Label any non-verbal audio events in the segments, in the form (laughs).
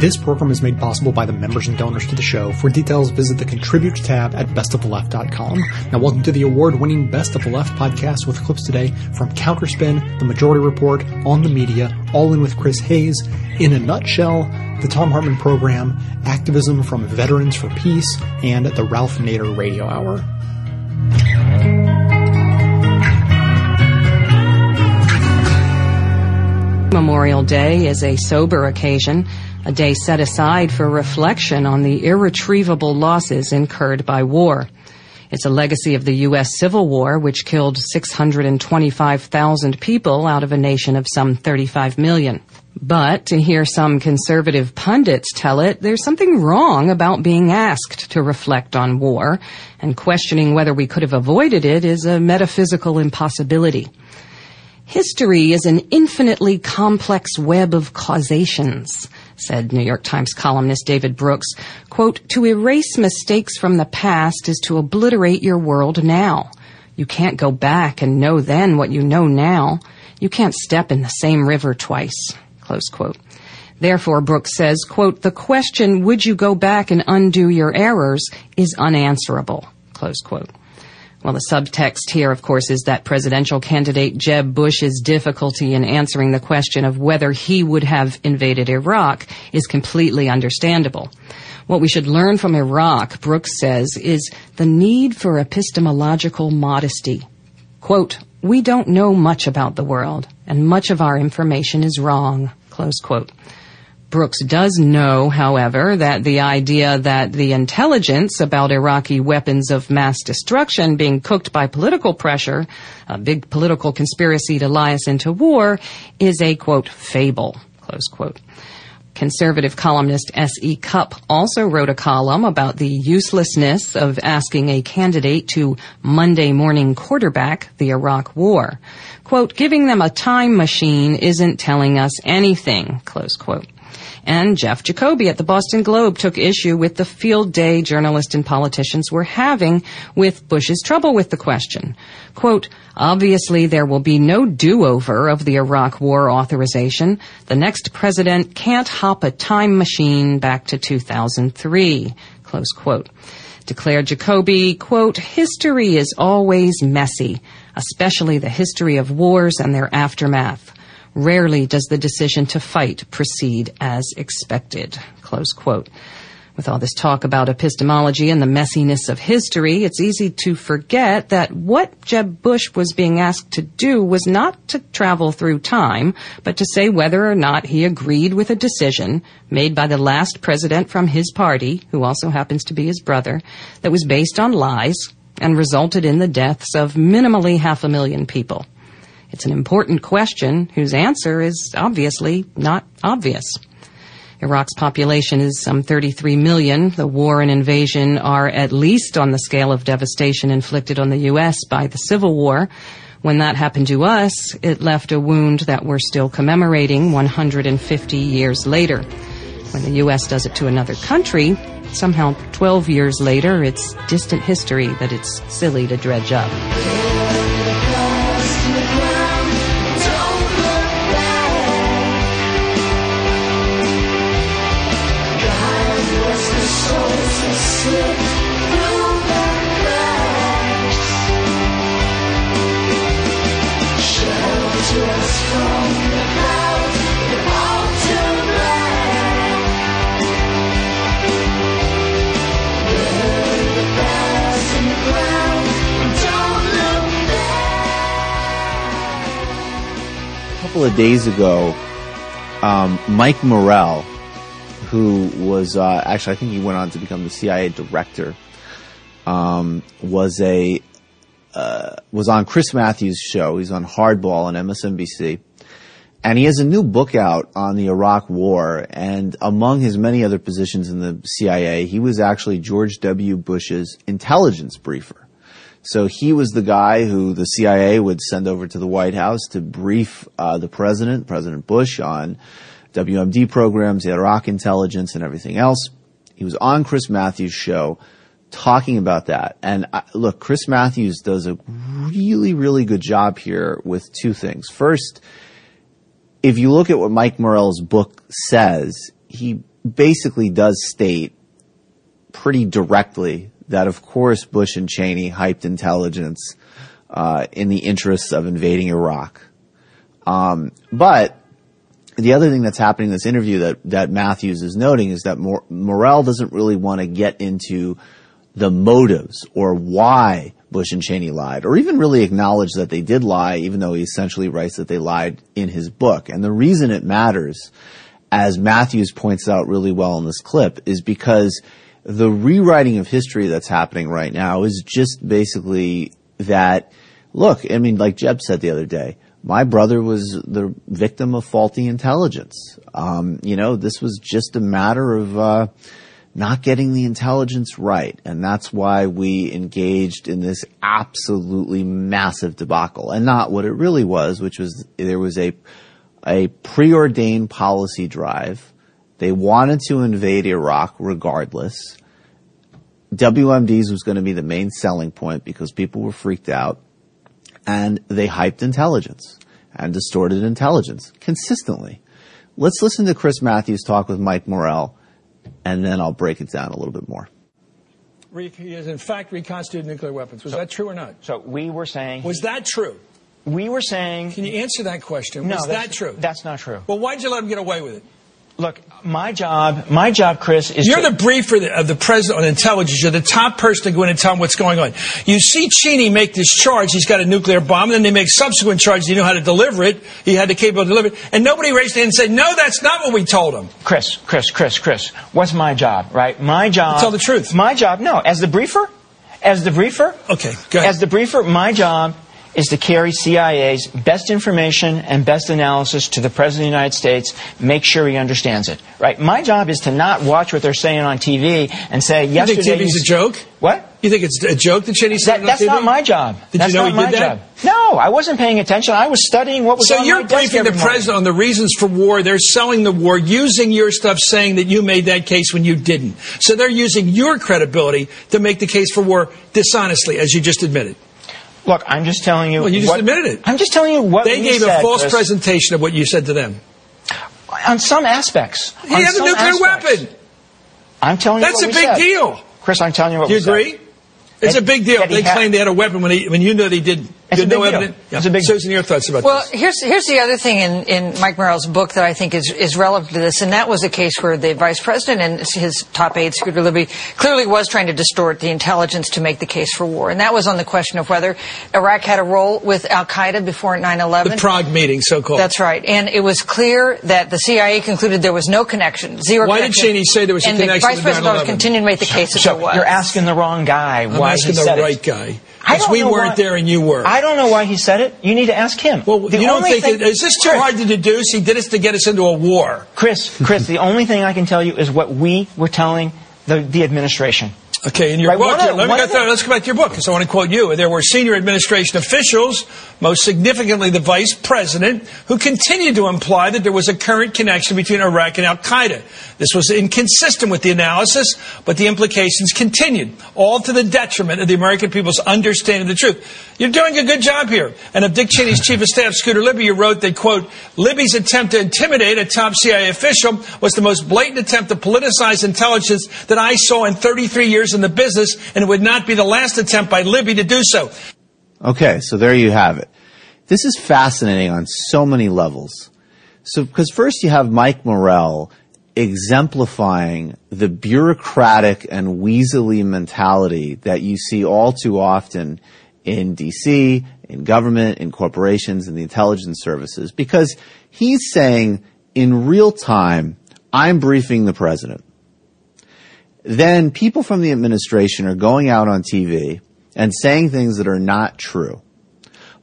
This program is made possible by the members and donors to the show. For details, visit the Contribute tab at bestoftheleft.com. Now, welcome to the award-winning Best of the Left podcast with clips today from Counterspin, The Majority Report, On the Media, All In with Chris Hayes, In a Nutshell, the Thom Hartmann Program, Activism from Veterans for Peace, and the Ralph Nader Radio Hour. Memorial Day is a sober occasion, a day set aside for reflection on the irretrievable losses incurred by war. It's a legacy of the U.S. Civil War, which killed 625,000 people out of a nation of some 35 million. But to hear some conservative pundits tell it, there's something wrong about being asked to reflect on war, and questioning whether we could have avoided it is a metaphysical impossibility. History is an infinitely complex web of causations, said New York Times columnist David Brooks. Quote, to erase mistakes from the past is to obliterate your world now. You can't go back and know then what you know now. You can't step in the same river twice. Close quote. Therefore, Brooks says, quote, the question, would you go back and undo your errors, is unanswerable. Close quote. Well, the subtext here, of course, is that presidential candidate Jeb Bush's difficulty in answering the question of whether he would have invaded Iraq is completely understandable. What we should learn from Iraq, Brooks says, is the need for epistemological modesty. Quote, we don't know much about the world, and much of our information is wrong. Close quote. Brooks does know, however, that the idea that the intelligence about Iraqi weapons of mass destruction being cooked by political pressure, a big political conspiracy to lie us into war, is a quote, fable, close quote. Conservative columnist S.E. Cupp also wrote a column about the uselessness of asking a candidate to Monday morning quarterback the Iraq War. Quote, giving them a time machine isn't telling us anything, close quote. And Jeff Jacoby at the Boston Globe took issue with the field day journalists and politicians were having with Bush's trouble with the question. Quote, obviously there will be no do-over of the Iraq war authorization. The next president can't hop a time machine back to 2003. Close quote. Declared Jacoby, quote, history is always messy, especially the history of wars and their aftermath. Rarely does the decision to fight proceed as expected. Close quote. With all this talk about epistemology and the messiness of history, it's easy to forget that what Jeb Bush was being asked to do was not to travel through time, but to say whether or not he agreed with a decision made by the last president from his party, who also happens to be his brother, that was based on lies and resulted in the deaths of minimally half a million people. It's an important question whose answer is obviously not obvious. Iraq's population is some 33 million. The war and invasion are at least on the scale of devastation inflicted on the U.S. by the Civil War. When that happened to us, it left a wound that we're still commemorating 150 years later. When the U.S. does it to another country, somehow 12 years later, it's distant history that it's silly to dredge up. Couple of days ago, um, Mike Morell, who was uh, actually I think he went on to become the CIA director, um, was a uh, was on Chris Matthews' show. He's on Hardball on MSNBC. And he has a new book out on the Iraq War, and among his many other positions in the CIA, he was actually George W. Bush's intelligence briefer. So he was the guy who the CIA would send over to the White House to brief uh, the president, President Bush, on WMD programs, Iraq intelligence, and everything else. He was on Chris Matthews' show talking about that. And uh, look, Chris Matthews does a really, really good job here with two things. First, if you look at what Mike Morell's book says, he basically does state pretty directly that, of course, Bush and Cheney hyped intelligence uh, in the interests of invading Iraq. Um, but the other thing that's happening in this interview that, that Matthews is noting is that Mor- Morell doesn't really want to get into the motives or why Bush and Cheney lied, or even really acknowledge that they did lie, even though he essentially writes that they lied in his book. And the reason it matters, as Matthews points out really well in this clip, is because the rewriting of history that's happening right now is just basically that, look, I mean, like Jeb said the other day, my brother was the victim of faulty intelligence. Um, you know, this was just a matter of uh, not getting the intelligence right, and that's why we engaged in this absolutely massive debacle, and not what it really was, which was there was a a preordained policy drive. They wanted to invade Iraq regardless. WMDs was going to be the main selling point because people were freaked out and they hyped intelligence and distorted intelligence consistently. Let's listen to Chris Matthews talk with Mike Morell, and then I'll break it down a little bit more. He has in fact reconstituted nuclear weapons. Was so, that true or not? So we were saying. Was that true? We were saying. Can you answer that question? No, was that true? That's not true. Well, why did you let him get away with it? Look, my job, my job, Chris, is. You're to, the briefer of the president on intelligence. You're the top person to go in and tell him what's going on. You see Cheney make this charge. He's got a nuclear bomb, and then they make subsequent charges. He knew how to deliver it. He had the capability to deliver it, and nobody raised their hand and said, "No, that's not what we told him." Chris, Chris, Chris, Chris. What's my job? Right? My job. Tell the truth. My job. No, as the briefer, as the briefer. Okay, go ahead. As the briefer, my job is to carry CIA's best information and best analysis to the President of the United States, make sure he understands it. Right? My job is to not watch what they're saying on TV and say, yesterday... You think TV's a joke? What? You think it's a joke that Cheney said that, That's not my job. Did that's you know not he my did that? Job. No, I wasn't paying attention. I was studying what was so on So you're my desk briefing the morning. president on the reasons for war. They're selling the war using your stuff, saying that you made that case when you didn't. So they're using your credibility to make the case for war dishonestly, as you just admitted. Look, I'm just telling you. Well, you just what, admitted it. I'm just telling you what they gave a false Chris. presentation of what you said to them. On some aspects. He has a nuclear aspects. weapon. I'm telling you, That's a big said. deal. Chris, I'm telling you what Do you we said. agree? It's That- a big deal. They had- claimed they had a weapon when, he, when you know they didn't. It's You a had no big deal. evidence. It's a big- Susan, your thoughts about Well, this? here's here's the other thing in, in Mike Morell's book that I think is, is relevant to this, and that was a case where the vice president and his top aide, Scooter Libby, clearly was trying to distort the intelligence to make the case for war, and that was on the question of whether Iraq had a role with Al Qaeda before 9/11. The Prague meeting, so-called. That's right, and it was clear that the CIA concluded there was no connection, zero. Why did Cheney say there was a and connection the vice president 9/11? continued to make the case that So there was. you're asking the wrong guy I'm why asking he the right it. guy. Because we weren't why- there and you were. I don't know why he said it. You need to ask him. well, The you don't only think thing- that, is this too Chris, hard to deduce? He did this to get us into a war. Chris, Chris, the only thing I can tell you is what we were telling the, the administration. Okay, in your Right, book, of- let me go through, let's go back to your book because I want to quote you. There were senior administration officials, most significantly the vice president, who continued to imply that there was a current connection between Iraq and Al Qaeda. This was inconsistent with the analysis, but the implications continued, all to the detriment of the American people's understanding of the truth. You're doing a good job here. And of Dick Cheney's chief of staff, Scooter Libby, you wrote that, quote, Libby's attempt to intimidate a top CIA official was the most blatant attempt to politicize intelligence that I saw in 33 years in the business, and it would not be the last attempt by Libby to do so. Okay, so there you have it. This is fascinating on so many levels. So, because first you have Mike Morell exemplifying the bureaucratic and weaselly mentality that you see all too often in DC, in government, in corporations, in the intelligence services, because he's saying in real time, I'm briefing the president. Then people from the administration are going out on TV and saying things that are not true.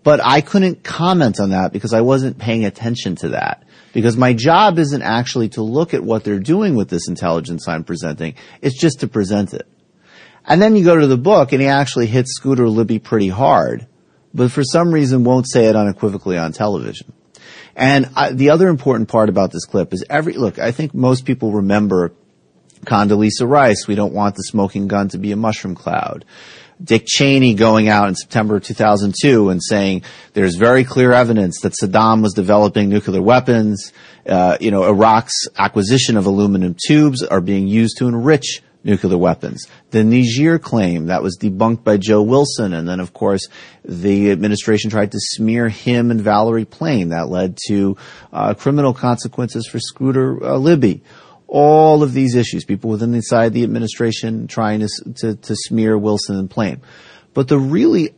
But I couldn't comment on that because I wasn't paying attention to that. Because my job isn't actually to look at what they're doing with this intelligence I'm presenting. It's just to present it. And then you go to the book and he actually hits Scooter Libby pretty hard, but for some reason won't say it unequivocally on television. And I, the other important part about this clip is every, look, I think most people remember Condoleezza Rice, we don't want the smoking gun to be a mushroom cloud. Dick Cheney going out in September 2002 and saying there's very clear evidence that Saddam was developing nuclear weapons. Uh, you know, Iraq's acquisition of aluminum tubes are being used to enrich nuclear weapons. The Niger claim that was debunked by Joe Wilson, and then of course the administration tried to smear him and Valerie Plame. That led to uh, criminal consequences for Scooter uh, Libby. All of these issues, people within inside the administration trying to, to, to smear Wilson and Plame. But the really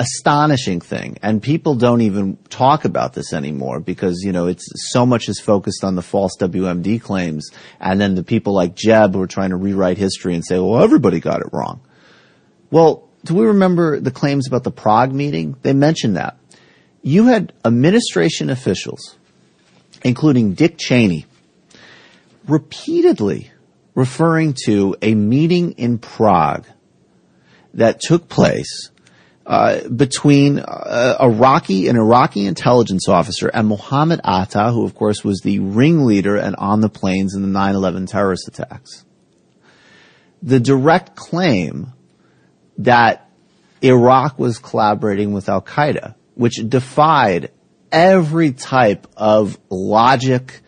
astonishing thing, and people don't even talk about this anymore because, you know, it's so much is focused on the false WMD claims, and then the people like Jeb who are trying to rewrite history and say, well, everybody got it wrong. Well, do we remember the claims about the Prague meeting? They mentioned that. You had administration officials, including Dick Cheney, repeatedly referring to a meeting in Prague that took place uh, between uh, Iraqi, an Iraqi intelligence officer and Mohammed Atta, who of course was the ringleader and on the planes in the 9-11 terrorist attacks. The direct claim that Iraq was collaborating with Al Qaeda, which defied every type of logic,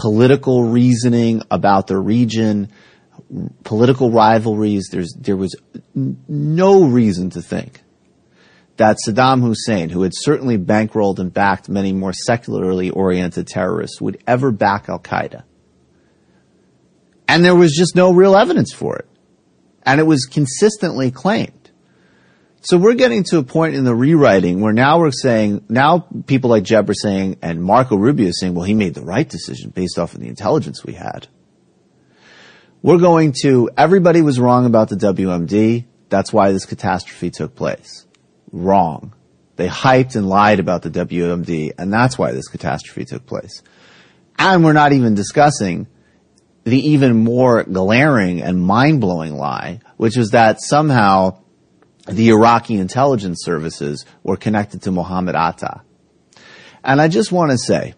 political reasoning about the region, political rivalries. There's, there was no reason to think that Saddam Hussein, who had certainly bankrolled and backed many more secularly oriented terrorists, would ever back Al Qaeda. And there was just no real evidence for it. And it was consistently claimed. So we're getting to a point in the rewriting where now we're saying, now people like Jeb are saying, and Marco Rubio is saying, well, he made the right decision based off of the intelligence we had. We're going to, everybody was wrong about the WMD. That's why this catastrophe took place wrong. They hyped and lied about the WMD, and that's why this catastrophe took place. And we're not even discussing the even more glaring and mind-blowing lie, which was that somehow the Iraqi intelligence services were connected to Mohammed Atta. And I just want to say,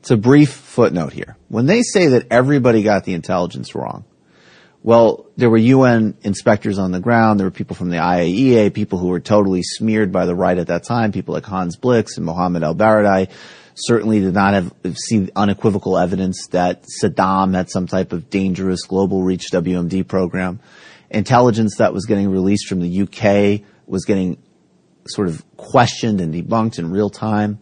it's a brief footnote here. When they say that everybody got the intelligence wrong, well, there were UN inspectors on the ground. There were people from the IAEA, people who were totally smeared by the right at that time, people like Hans Blix and Mohammed El-Baradei certainly did not have seen unequivocal evidence that Saddam had some type of dangerous global reach WMD program. Intelligence that was getting released from the UK was getting sort of questioned and debunked in real time.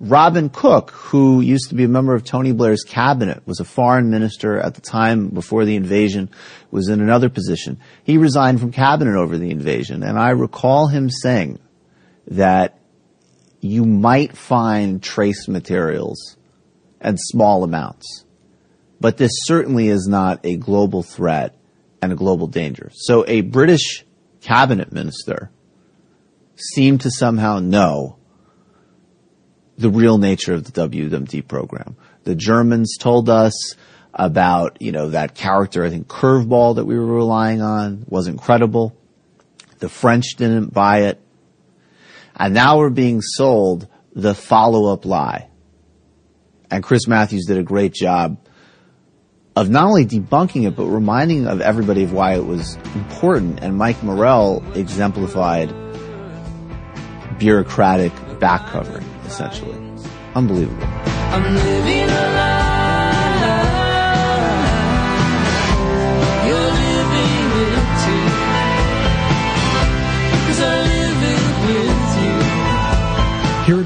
Robin Cook, who used to be a member of Tony Blair's cabinet, was a foreign minister at the time before the invasion, was in another position. He resigned from cabinet over the invasion, and I recall him saying that you might find trace materials and small amounts, but this certainly is not a global threat and a global danger. So a British cabinet minister seemed to somehow know the real nature of the WMD program. The Germans told us about, you know, that character, I think, curveball that we were relying on wasn't credible. The French didn't buy it. And now we're being sold the follow-up lie. And Chris Matthews did a great job of not only debunking it, but reminding of everybody of why it was important. And Mike Morell exemplified bureaucratic back covering essentially. Unbelievable.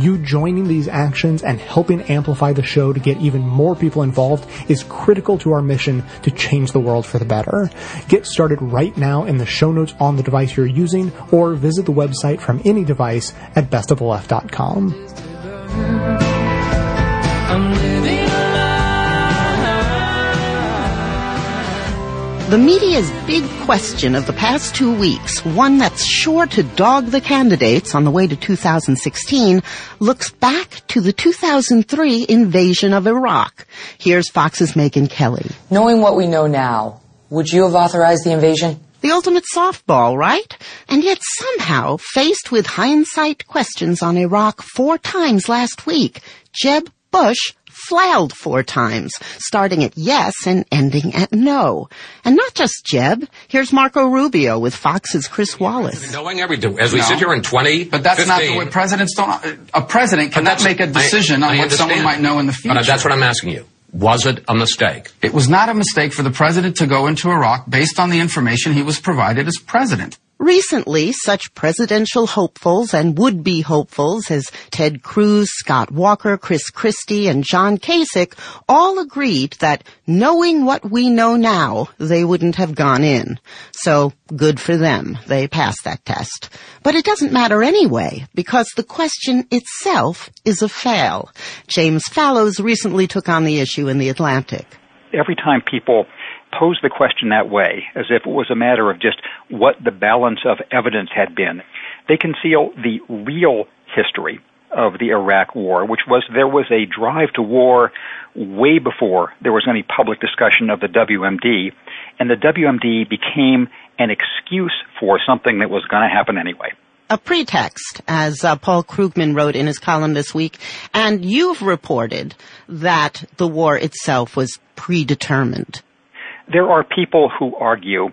You joining these actions and helping amplify the show to get even more people involved is critical to our mission to change the world for the better. Get started right now in the show notes on the device you're using or visit the website from any device at bestoftheleft.com. The media's big question of the past two weeks, one that's sure to dog the candidates on the way to 2016, looks back to the 2003 invasion of Iraq. Here's Fox's Megyn Kelly. Knowing what we know now, would you have authorized the invasion? The ultimate softball, right? And yet somehow, faced with hindsight questions on Iraq four times last week, Jeb Bush flailed four times, starting at yes and ending at no. And not just Jeb. Here's Marco Rubio with Fox's Chris Wallace. Knowing everything, as we no, sit here in 20, but that's 15, not the way presidents don't. A president cannot make a decision I, on I what understand. someone might know in the future. But that's what I'm asking you. Was it a mistake? It was not a mistake for the president to go into Iraq based on the information he was provided as president. Recently, such presidential hopefuls and would-be hopefuls as Ted Cruz, Scott Walker, Chris Christie, and John Kasich all agreed that knowing what we know now, they wouldn't have gone in. So, good for them. They passed that test. But it doesn't matter anyway, because the question itself is a fail. James Fallows recently took on the issue in The Atlantic. Every time people pose the question that way, as if it was a matter of just what the balance of evidence had been, they conceal the real history of the Iraq War, which was there was a drive to war way before there was any public discussion of the WMD, and the WMD became an excuse for something that was going to happen anyway. A pretext, as uh, Paul Krugman wrote in his column this week, and you've reported that the war itself was predetermined there are people who argue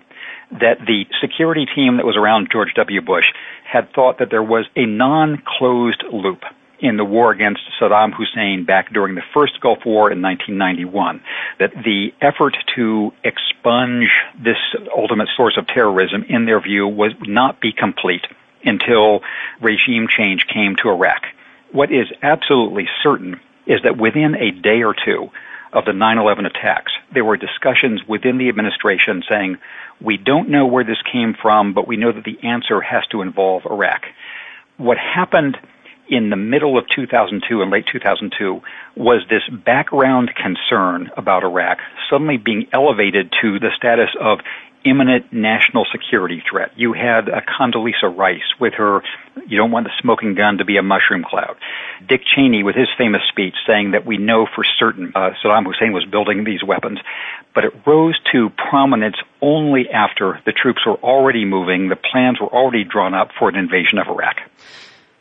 that the security team that was around George W. Bush had thought that there was a non-closed loop in the war against Saddam Hussein back during the first Gulf War in 1991. That the effort to expunge this ultimate source of terrorism, in their view, was not be complete until regime change came to Iraq. What is absolutely certain is that within a day or two, of the 9-11 attacks. There were discussions within the administration saying, we don't know where this came from, but we know that the answer has to involve Iraq. What happened in the middle of 2002 and late 2002 was this background concern about Iraq suddenly being elevated to the status of imminent national security threat. You had a Condoleezza Rice with her, you don't want the smoking gun to be a mushroom cloud. Dick Cheney with his famous speech saying that we know for certain uh, Saddam Hussein was building these weapons. But it rose to prominence only after the troops were already moving, the plans were already drawn up for an invasion of Iraq.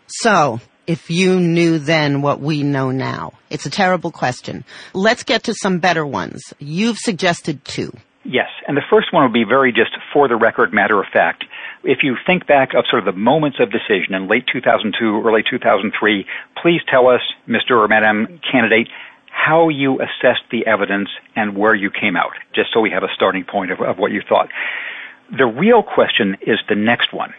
So, if you knew then what we know now? It's a terrible question. Let's get to some better ones. You've suggested two. Yes, and the first one would be very just for the record, matter of fact. If you think back of sort of the moments of decision in late 2002, early 2003, please tell us, Mr. or Madam candidate, how you assessed the evidence and where you came out, just so we have a starting point of, of what you thought. The real question is the next one.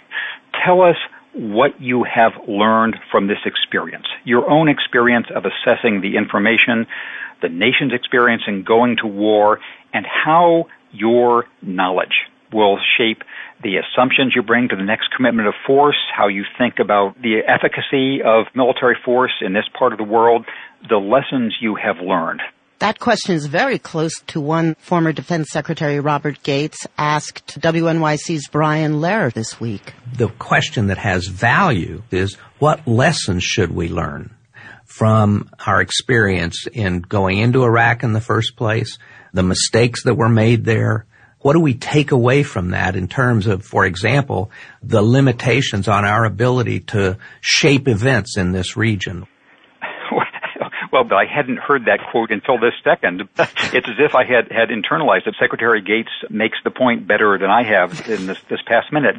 Tell us what you have learned from this experience, your own experience of assessing the information, the nation's experience in going to war, and how your knowledge will shape the assumptions you bring to the next commitment of force, how you think about the efficacy of military force in this part of the world, the lessons you have learned. That question is very close to one former Defense Secretary Robert Gates asked WNYC's Brian Lehrer this week. The question that has value is what lessons should we learn from our experience in going into Iraq in the first place, the mistakes that were made there. What do we take away from that in terms of, for example, the limitations on our ability to shape events in this region? (laughs) Well, but I hadn't heard that quote until this second. (laughs) it's as if I had, had internalized it. Secretary Gates makes the point better than I have in this, this past minute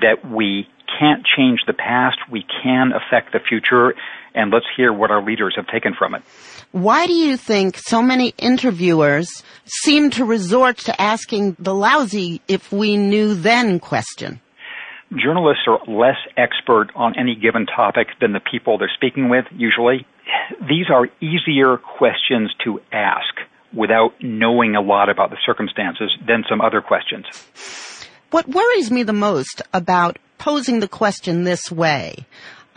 that we can't change the past, we can affect the future, and let's hear what our leaders have taken from it. Why do you think so many interviewers seem to resort to asking the lousy if we knew then question? Journalists are less expert on any given topic than the people they're speaking with, usually. These are easier questions to ask without knowing a lot about the circumstances than some other questions. What worries me the most about posing the question this way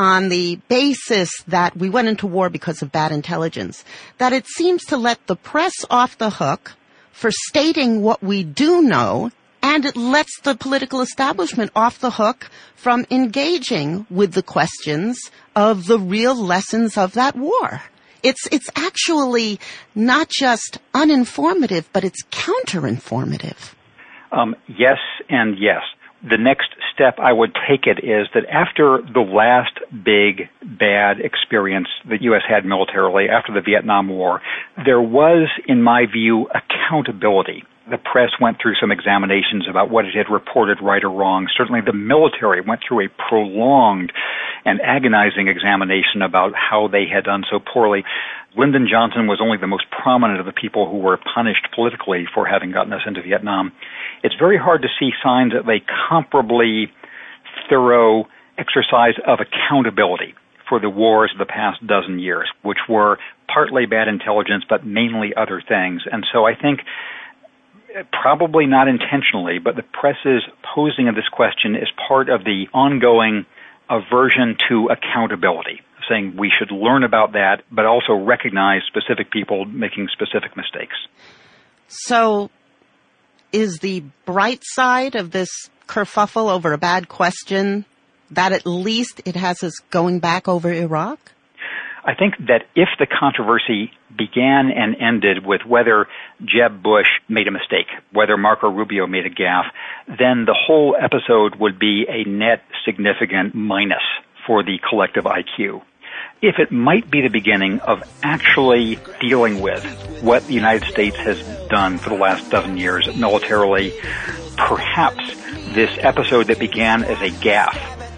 on the basis that we went into war because of bad intelligence, that it seems to let the press off the hook for stating what we do know and it lets the political establishment off the hook from engaging with the questions of the real lessons of that war. It's, it's actually not just uninformative, but it's counterinformative. Um, yes and yes. The next step I would take it is that after the last big bad experience the U.S. had militarily after the Vietnam War, there was, in my view, accountability the press went through some examinations about what it had reported right or wrong. Certainly the military went through a prolonged and agonizing examination about how they had done so poorly. Lyndon Johnson was only the most prominent of the people who were punished politically for having gotten us into Vietnam. It's very hard to see signs of a comparably thorough exercise of accountability for the wars of the past dozen years, which were partly bad intelligence, but mainly other things. And so I think eh, probably not intentionally, but the press's posing of this question is part of the ongoing aversion to accountability, saying we should learn about that, but also recognize specific people making specific mistakes. So, is the bright side of this kerfuffle over a bad question that at least it has us going back over Iraq? I think that if the controversy began and ended with whether Jeb Bush made a mistake, whether Marco Rubio made a gaffe, then the whole episode would be a net significant minus for the collective IQ. If it might be the beginning of actually dealing with what the United States has done for the last dozen years militarily, perhaps this episode that began as a gaffe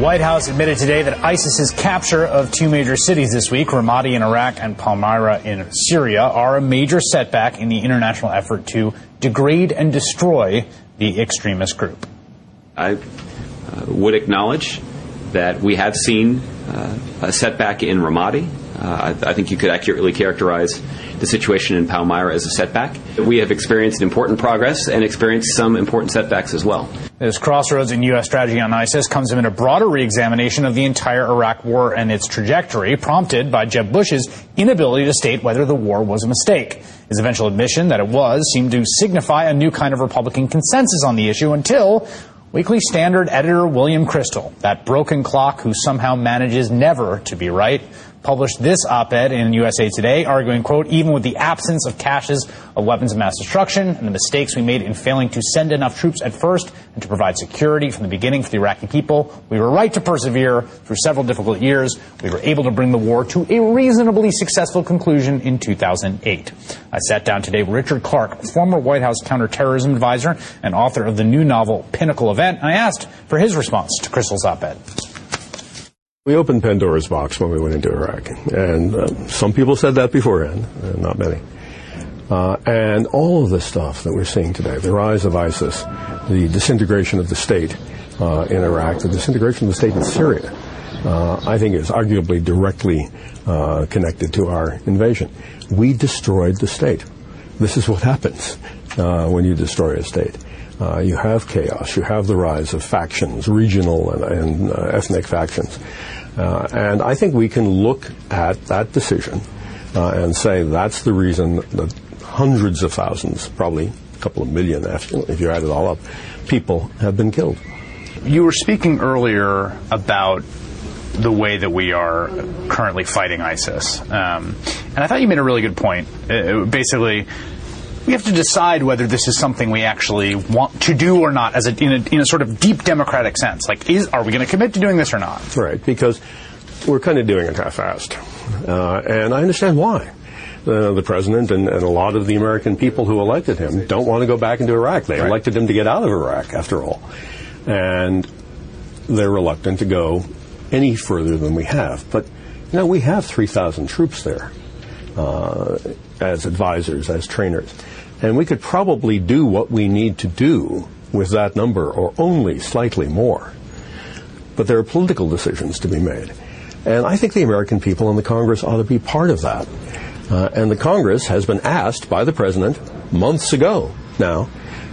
White House admitted today that ISIS's capture of two major cities this week, Ramadi in Iraq and Palmyra in Syria, are a major setback in the international effort to degrade and destroy the extremist group. I uh, would acknowledge that we have seen uh, a setback in Ramadi. Uh, I, I, think you could accurately characterize the situation in Palmyra as a setback. We have experienced important progress and experienced some important setbacks as well. This crossroads in U.S. strategy on ISIS comes amid a broader reexamination of the entire Iraq war and its trajectory, prompted by Jeb Bush's inability to state whether the war was a mistake. His eventual admission that it was seemed to signify a new kind of Republican consensus on the issue until Weekly Standard editor William Kristol, that broken clock who somehow manages never to be right, published this op-ed in USA Today, arguing, quote, even with the absence of caches of weapons of mass destruction and the mistakes we made in failing to send enough troops at first and to provide security from the beginning for the Iraqi people, we were right to persevere through several difficult years. We were able to bring the war to a reasonably successful conclusion in 2008. I sat down today with Richard Clarke, former White House counterterrorism advisor and author of the new novel Pinnacle Event. I asked for his response to Kristol's op-ed. We opened Pandora's box when we went into Iraq, and uh, some people said that beforehand, uh, not many. Uh, and all of the stuff that we're seeing today, the rise of ISIS, the disintegration of the state uh, in Iraq, the disintegration of the state in Syria, uh, I think is arguably directly uh, connected to our invasion. We destroyed the state. This is what happens when you destroy a state. Uh, you have chaos. You have the rise of factions, regional and, and uh, ethnic factions. Uh, and I think we can look at that decision uh, and say that's the reason that hundreds of thousands, probably a couple of million if you add it all up, people have been killed. You were speaking earlier about the way that we are currently fighting ISIS. Um, and I thought you made a really good point. Uh, basically, we have to decide whether this is something we actually want to do or not, as a, in, a, in a sort of deep democratic sense. Like, is are we going to commit to doing this or not? Right, because we're kind of doing it half-assed, uh, and I understand why. Uh, the president and, and, a lot of the American people who elected him don't want to go back into Iraq. They right. elected him to get out of Iraq, after all, and they're reluctant to go any further than we have. But, you know, we have 3,000 troops there uh, as advisors, as trainers. And we could probably do what we need to do with that number or only slightly more. But there are political decisions to be made. And I think the American people and the Congress ought to be part of that. Uh, and the Congress has been asked by the President months ago now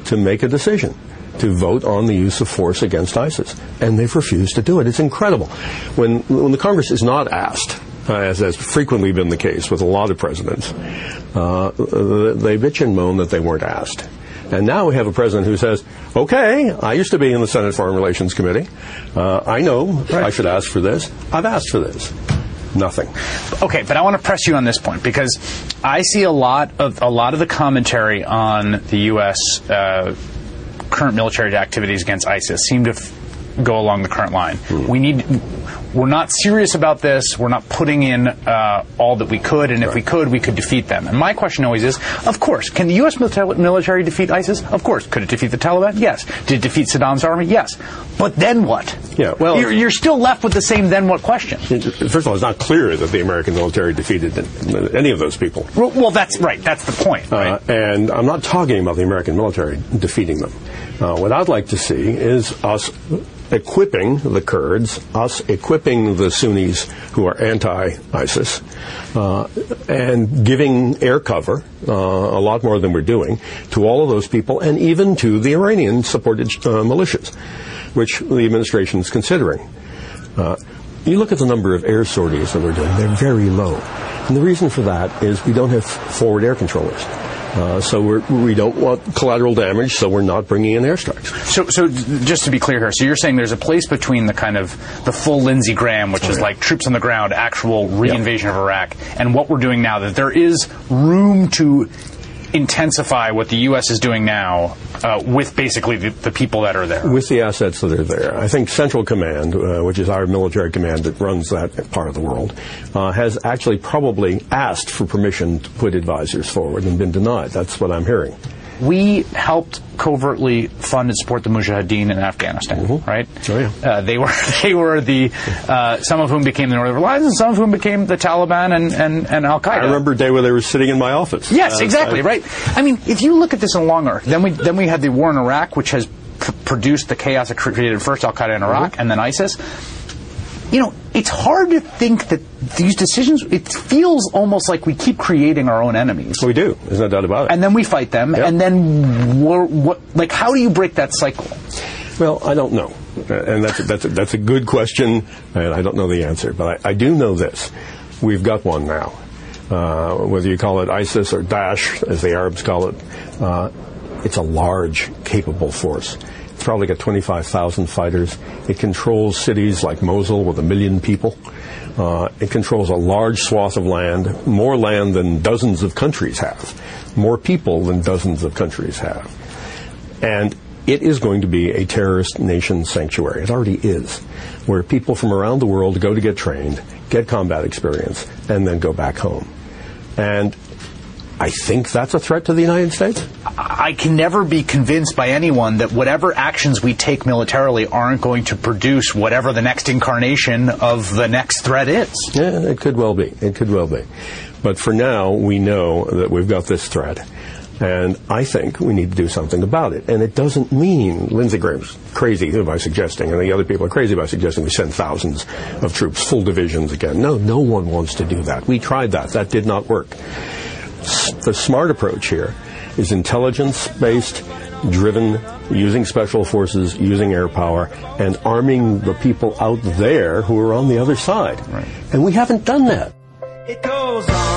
to make a decision to vote on the use of force against ISIS. And they've refused to do it. It's incredible. When, when the Congress is not asked, as has frequently been the case with a lot of presidents, uh, they bitch and moan that they weren't asked. And now we have a president who says, okay, I used to be in the Senate Foreign Relations Committee. Uh, I know right. I should ask for this. I've asked for this. Nothing. Okay, but I want to press you on this point because I see a lot of a lot of the commentary on the U.S. Uh, current military activities against ISIS seem to f- go along the current line. Mm. We need we're not serious about this. We're not putting in uh, all that we could, and if we could, we could defeat them. And my question always is, of course, can the U.S. military defeat ISIS? Of course. Could it defeat the Taliban? Yes. Did it defeat Saddam's army? Yes. But then what? Yeah, well, you're, you're still left with the same then what question. First of all, it's not clear that the American military defeated any of those people. Well, well that's right. That's the point. Right? Uh, and I'm not talking about the American military defeating them. Uh, what I'd like to see is us equipping the Kurds, us equipping the Sunnis who are anti-ISIS, uh, and giving air cover, uh, a lot more than we're doing, to all of those people, and even to the Iranian-supported uh, militias, which the administration is considering. Uh, you look at the number of air sorties that we're doing; they're very low, and the reason for that is we don't have forward air controllers. Uh, so we're, we do not want collateral damage, so we're not bringing in airstrikes. So, so just to be clear here, so you're saying there's a place between the kind of the full Lindsey Graham, which oh, is yeah. like troops on the ground, actual re-invasion yep. of Iraq, and what we're doing now, that there is room to intensify what the U.S. is doing now uh, with basically the, the, people that are there. With the assets that are there. I think Central Command, uh, which is our military command that runs that part of the world, uh, has actually probably asked for permission to put advisors forward and been denied. That's what I'm hearing we helped covertly fund and support the Mujahideen in Afghanistan, mm-hmm. right? Oh, yeah. Uh, they were (laughs) they were the uh, some of whom became the Northern Alliance, and some of whom became the Taliban and and, and Al Qaeda. I remember a day where they were sitting in my office. Yes, uh, exactly, I, right. I mean, if you look at this in a long arc, then we then we had the war in Iraq, which has pr- produced the chaos that created first Al Qaeda in Iraq mm-hmm. and then ISIS you know, it's hard to think that these decisions, it feels almost like we keep creating our own enemies. We do. There's no doubt about it. And then we fight them, yep. and then what, like, how do you break that cycle? Well, I don't know. And that's a, that's a, that's a good question, and I don't know the answer. But I, I do know this. We've got one now. Uh, whether you call it ISIS or Daesh, as the Arabs call it, uh, it's a large, capable force. It's probably got 25,000 fighters. It controls cities like Mosul with a million people. Uh, it controls a large swath of land, more land than dozens of countries have, more people than dozens of countries have. And it is going to be a terrorist nation sanctuary. It already is, where people from around the world go to get trained, get combat experience, and then go back home. And I think that's a threat to the United States. I can never be convinced by anyone that whatever actions we take militarily aren't going to produce whatever the next incarnation of the next threat is. Yeah, it could well be. It could well be. But for now, we know that we've got this threat. And I think we need to do something about it. And it doesn't mean Lindsey Graham's crazy by suggesting, and the other people are crazy by suggesting we send thousands of troops, full divisions again. No, no one wants to do that. We tried that. That did not work the smart approach here is intelligence based, driven, using special forces, using air power, and arming the people out there who are on the other side. Right. And we haven't done that. It goes on.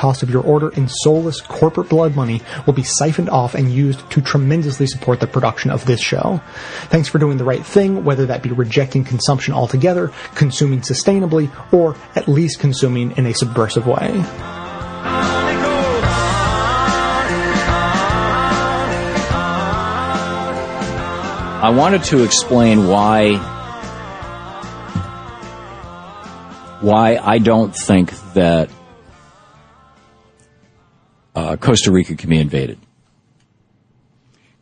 cost of your order in soulless corporate blood money will be siphoned off and used to tremendously support the production of this show. Thanks for doing the right thing, whether that be rejecting consumption altogether, consuming sustainably, or at least consuming in a subversive way. I wanted to explain why why I don't think that uh, Costa Rica can be invaded.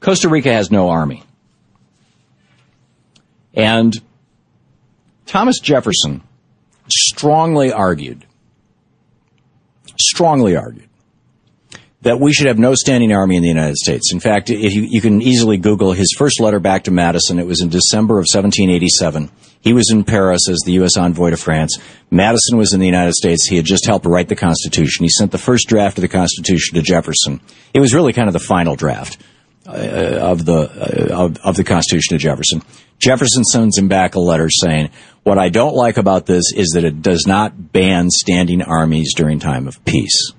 Costa Rica has no army. And Thomas Jefferson strongly argued, strongly argued, that we should have no standing army in the United States. In fact, you, you can easily Google his first letter back to Madison. It was in December of 1787. He was in Paris as the U.S. envoy to France. Madison was in the United States. He had just helped write the Constitution. He sent the first draft of the Constitution to Jefferson. It was really kind of the final draft uh, of the uh, of, of the Constitution to Jefferson. Jefferson sends him back a letter saying, "What I don't like about this is that it does not ban standing armies during time of peace."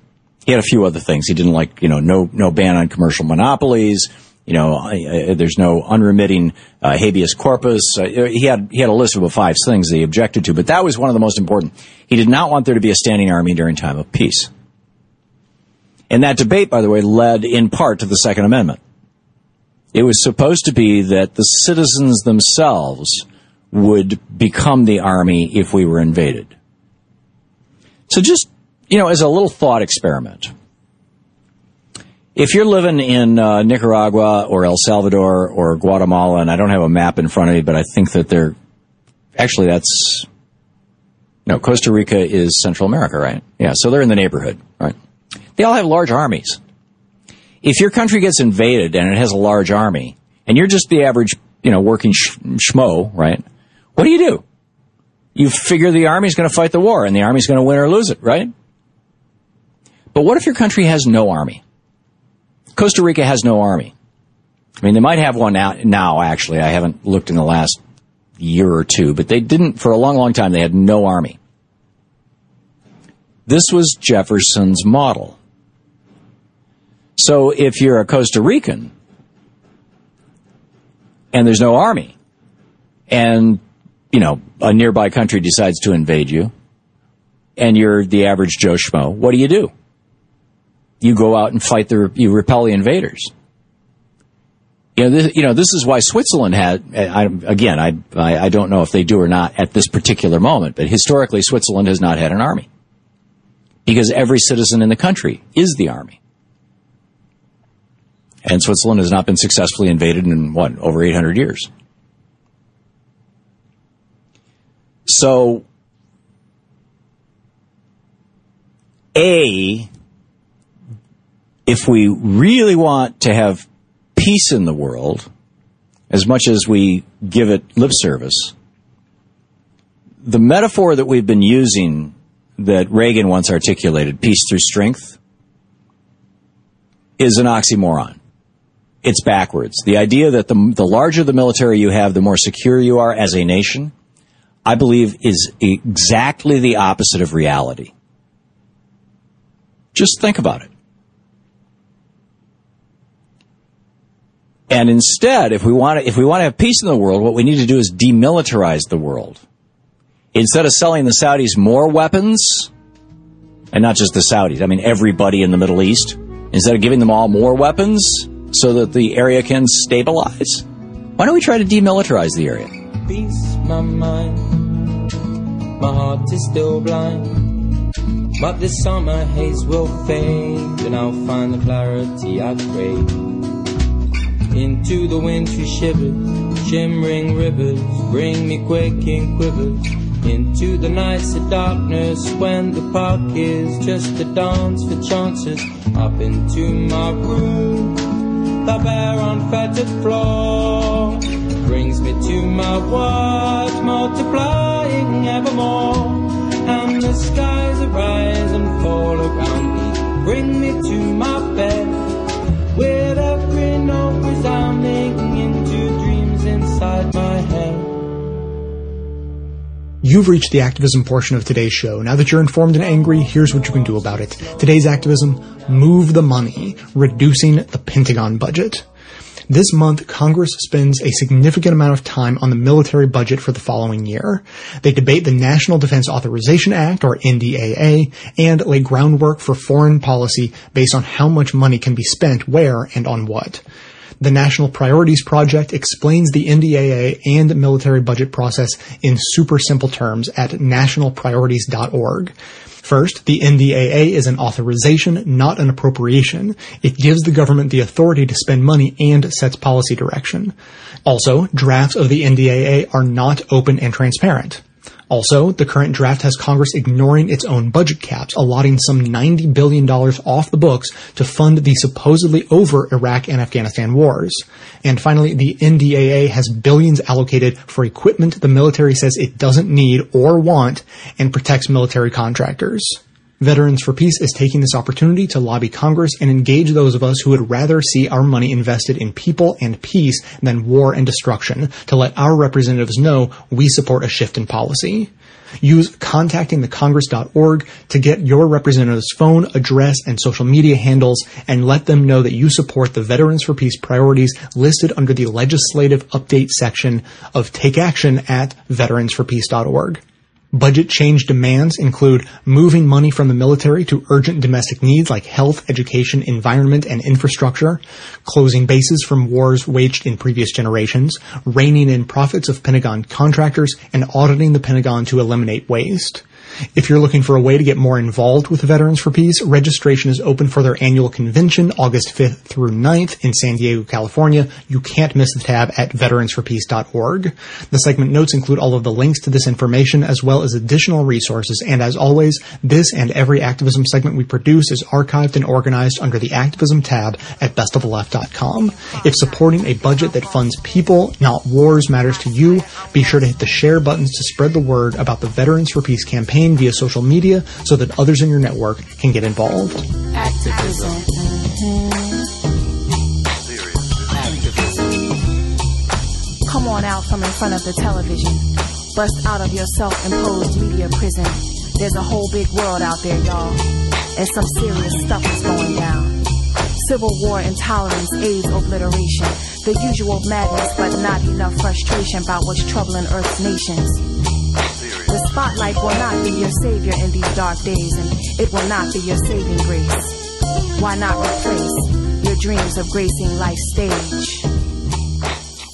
He had a few other things. He didn't like, you know, no no ban on commercial monopolies. You know, there's no unremitting uh, habeas corpus. Uh, he had he had a list of about five things that he objected to, but that was one of the most important. He did not want there to be a standing army during time of peace. And that debate, by the way, led in part to the Second Amendment. It was supposed to be that the citizens themselves would become the army if we were invaded. So just, you know, as a little thought experiment, if you're living in uh, Nicaragua or El Salvador or Guatemala, and I don't have a map in front of me, but I think that they're actually that's no Costa Rica is Central America, right? Yeah, so they're in the neighborhood, right? They all have large armies. If your country gets invaded and it has a large army, and you're just the average, you know, working sh- schmo, right? What do you do? You figure the army's going to fight the war, and the army's going to win or lose it, right? But what if your country has no army? Costa Rica has no army. I mean, they might have one now, now, actually. I haven't looked in the last year or two, but they didn't, for a long, long time, they had no army. This was Jefferson's model. So if you're a Costa Rican and there's no army and, you know, a nearby country decides to invade you and you're the average Joe Schmo, what do you do? You go out and fight the, you repel the invaders. You know, this, you know, this is why Switzerland had, I, again, I, I, I don't know if they do or not at this particular moment, but historically Switzerland has not had an army. Because every citizen in the country is the army. And Switzerland has not been successfully invaded in what, over 800 years. So, A, if we really want to have peace in the world, as much as we give it lip service, the metaphor that we've been using that Reagan once articulated, peace through strength, is an oxymoron. It's backwards. The idea that the, the larger the military you have, the more secure you are as a nation, I believe is exactly the opposite of reality. Just think about it. And instead, if we want to, if we want to have peace in the world, what we need to do is demilitarize the world. Instead of selling the Saudis more weapons, and not just the Saudis, I mean everybody in the Middle East, instead of giving them all more weapons so that the area can stabilize, why don't we try to demilitarize the area? Peace, my mind, my heart is still blind. But this summer haze will fade, and I'll find the clarity I crave into the wintry shivers. Shimmering rivers bring me quaking quivers. into the nights of darkness when the park is just a dance for chances. Up into my room, the bare unfettered floor brings me to my world, multiplying evermore. And the skies arise and fall around me, bring me to my bed with every into dreams inside my head. You've reached the activism portion of today's show. Now that you're informed and angry, here's what you can do about it. Today's activism, move the money, reducing the Pentagon budget. This month, Congress spends a significant amount of time on the military budget for the following year. They debate the National Defense Authorization Act, or NDAA, and lay groundwork for foreign policy based on how much money can be spent where and on what. The National Priorities Project explains the NDAA and military budget process in super simple terms at nationalpriorities.org. First, the NDAA is an authorization, not an appropriation. It gives the government the authority to spend money and sets policy direction. Also, drafts of the NDAA are not open and transparent. Also, the current draft has Congress ignoring its own budget caps, allotting some $90 billion off the books to fund the supposedly over Iraq and Afghanistan wars. And finally, the NDAA has billions allocated for equipment the military says it doesn't need or want and protects military contractors. Veterans for Peace is taking this opportunity to lobby Congress and engage those of us who would rather see our money invested in people and peace than war and destruction to let our representatives know we support a shift in policy. Use contactingthecongress.org to get your representative's phone, address, and social media handles and let them know that you support the Veterans for Peace priorities listed under the legislative update section of Take Action at veteransforpeace.org. Budget change demands include moving money from the military to urgent domestic needs like health, education, environment, and infrastructure, closing bases from wars waged in previous generations, reining in profits of Pentagon contractors, and auditing the Pentagon to eliminate waste. If you're looking for a way to get more involved with Veterans for Peace, registration is open for their annual convention August 5th through 9th in San Diego, California. You can't miss the tab at veteransforpeace.org. The segment notes include all of the links to this information as well as additional resources. And as always, this and every activism segment we produce is archived and organized under the activism tab at bestoftheleft.com. If supporting a budget that funds people, not wars, matters to you, be sure to hit the share buttons to spread the word about the Veterans for Peace campaign via social media so that others in your network can get involved. Activism. Come on out from in front of the television. Bust out of your self-imposed media prison. There's a whole big world out there, y'all. And some serious stuff is going down. Civil war, intolerance, AIDS, obliteration. The usual madness, but not enough frustration about what's troubling Earth's nations. The spotlight will not be your savior in these dark days, and it will not be your saving grace. Why not replace your dreams of gracing life's stage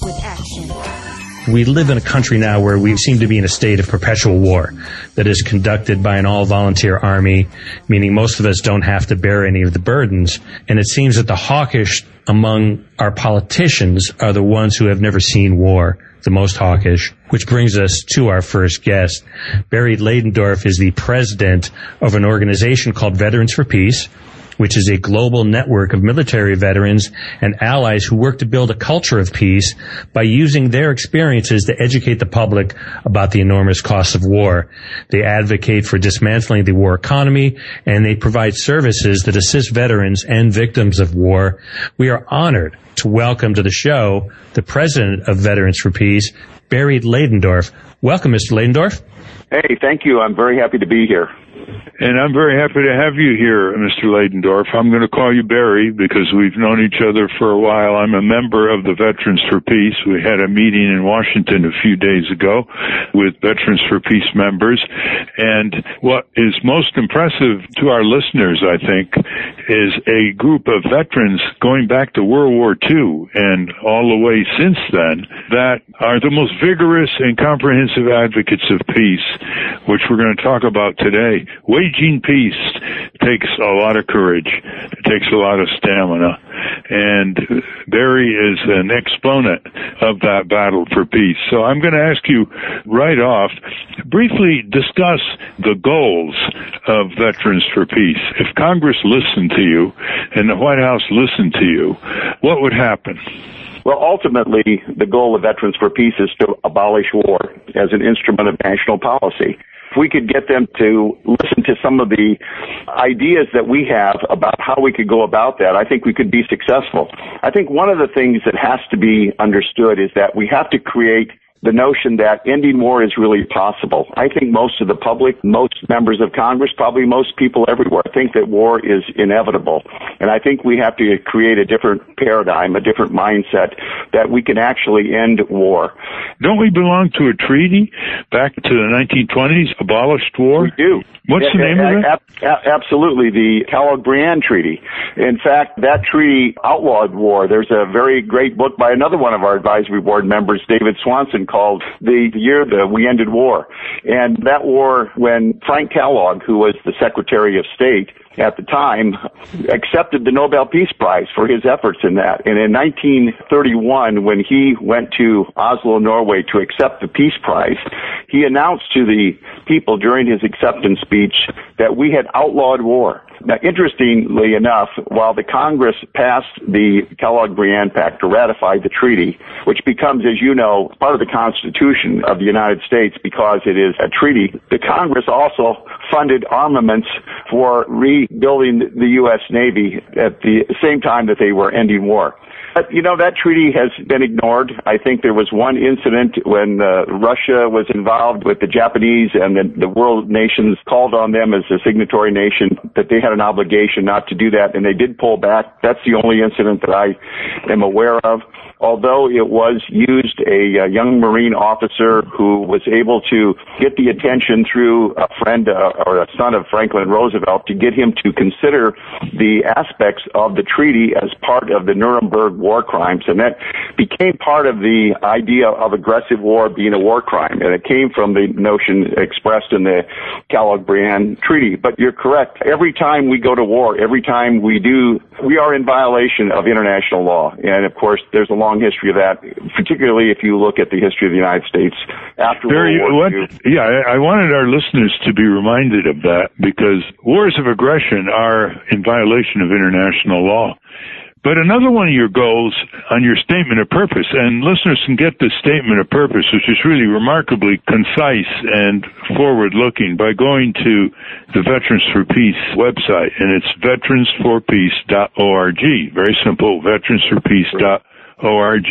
with action? We live in a country now where we seem to be in a state of perpetual war that is conducted by an all volunteer army, meaning most of us don't have to bear any of the burdens. And it seems that the hawkish among our politicians are the ones who have never seen war the most hawkish, which brings us to our first guest. Barry Ladendorf is the president of an organization called Veterans for Peace, which is a global network of military veterans and allies who work to build a culture of peace by using their experiences to educate the public about the enormous costs of war. They advocate for dismantling the war economy and they provide services that assist veterans and victims of war. We are honored to welcome to the show the president of Veterans for Peace, Barry Ladendorf. Welcome, Mr. Ladendorf. Hey, thank you. I'm very happy to be here. And I'm very happy to have you here, Mr. Ladendorf. I'm going to call you Barry because we've known each other for a while. I'm a member of the Veterans for Peace. We had a meeting in Washington a few days ago with Veterans for Peace members. And what is most impressive to our listeners, I think, is a group of veterans going back to World War II and all the way since then that are the most vigorous and comprehensive advocates of peace, which we're going to talk about today. Waging peace takes a lot of courage. It takes a lot of stamina. And Barry is an exponent of that battle for peace. So I'm going to ask you right off, briefly discuss the goals of Veterans for Peace. If Congress listened to you and the White House listened to you, what would happen? Well, ultimately, the goal of Veterans for Peace is to abolish war as an instrument of national policy. We could get them to listen to some of the ideas that we have about how we could go about that, I think we could be successful. I think one of the things that has to be understood is that we have to create the notion that ending war is really possible. I think most of the public, most members of Congress, probably most people everywhere think that war is inevitable. And I think we have to create a different paradigm, a different mindset that we can actually end war. Don't we belong to a treaty back to the 1920s, abolished war? We do. What's the name of it? absolutely, the Kellogg-Briand Treaty. In fact, that treaty outlawed war. There's a very great book by another one of our advisory board members, David Swanson, called The Year That We Ended War. And that war, when Frank Kellogg, who was the Secretary of State, at the time accepted the Nobel Peace Prize for his efforts in that. And in 1931, when he went to Oslo, Norway to accept the Peace Prize, he announced to the people during his acceptance speech that we had outlawed war. Now, interestingly enough, while the Congress passed the Kellogg-Briand Pact to ratify the treaty, which becomes, as you know, part of the Constitution of the United States because it is a treaty, the Congress also funded armaments for rebuilding the U.S. Navy at the same time that they were ending war. But, you know, that treaty has been ignored. I think there was one incident when uh, Russia was involved with the Japanese and the, the world nations called on them as a signatory nation that they had an obligation not to do that, and they did pull back. That's the only incident that I am aware of although it was used a, a young Marine officer who was able to get the attention through a friend uh, or a son of Franklin Roosevelt to get him to consider the aspects of the treaty as part of the Nuremberg war crimes. And that became part of the idea of aggressive war being a war crime. And it came from the notion expressed in the Kellogg-Briand Treaty. But you're correct. Every time we go to war, every time we do, we are in violation of international law. And of course, there's a long long history of that, particularly if you look at the history of the United States after Barry, World War what, II. Yeah, I, I wanted our listeners to be reminded of that because wars of aggression are in violation of international law. But another one of your goals on your statement of purpose, and listeners can get this statement of purpose, which is really remarkably concise and forward looking by going to the Veterans for Peace website, and it's veteransforpeace.org. Very simple, veteransforpeace.org org.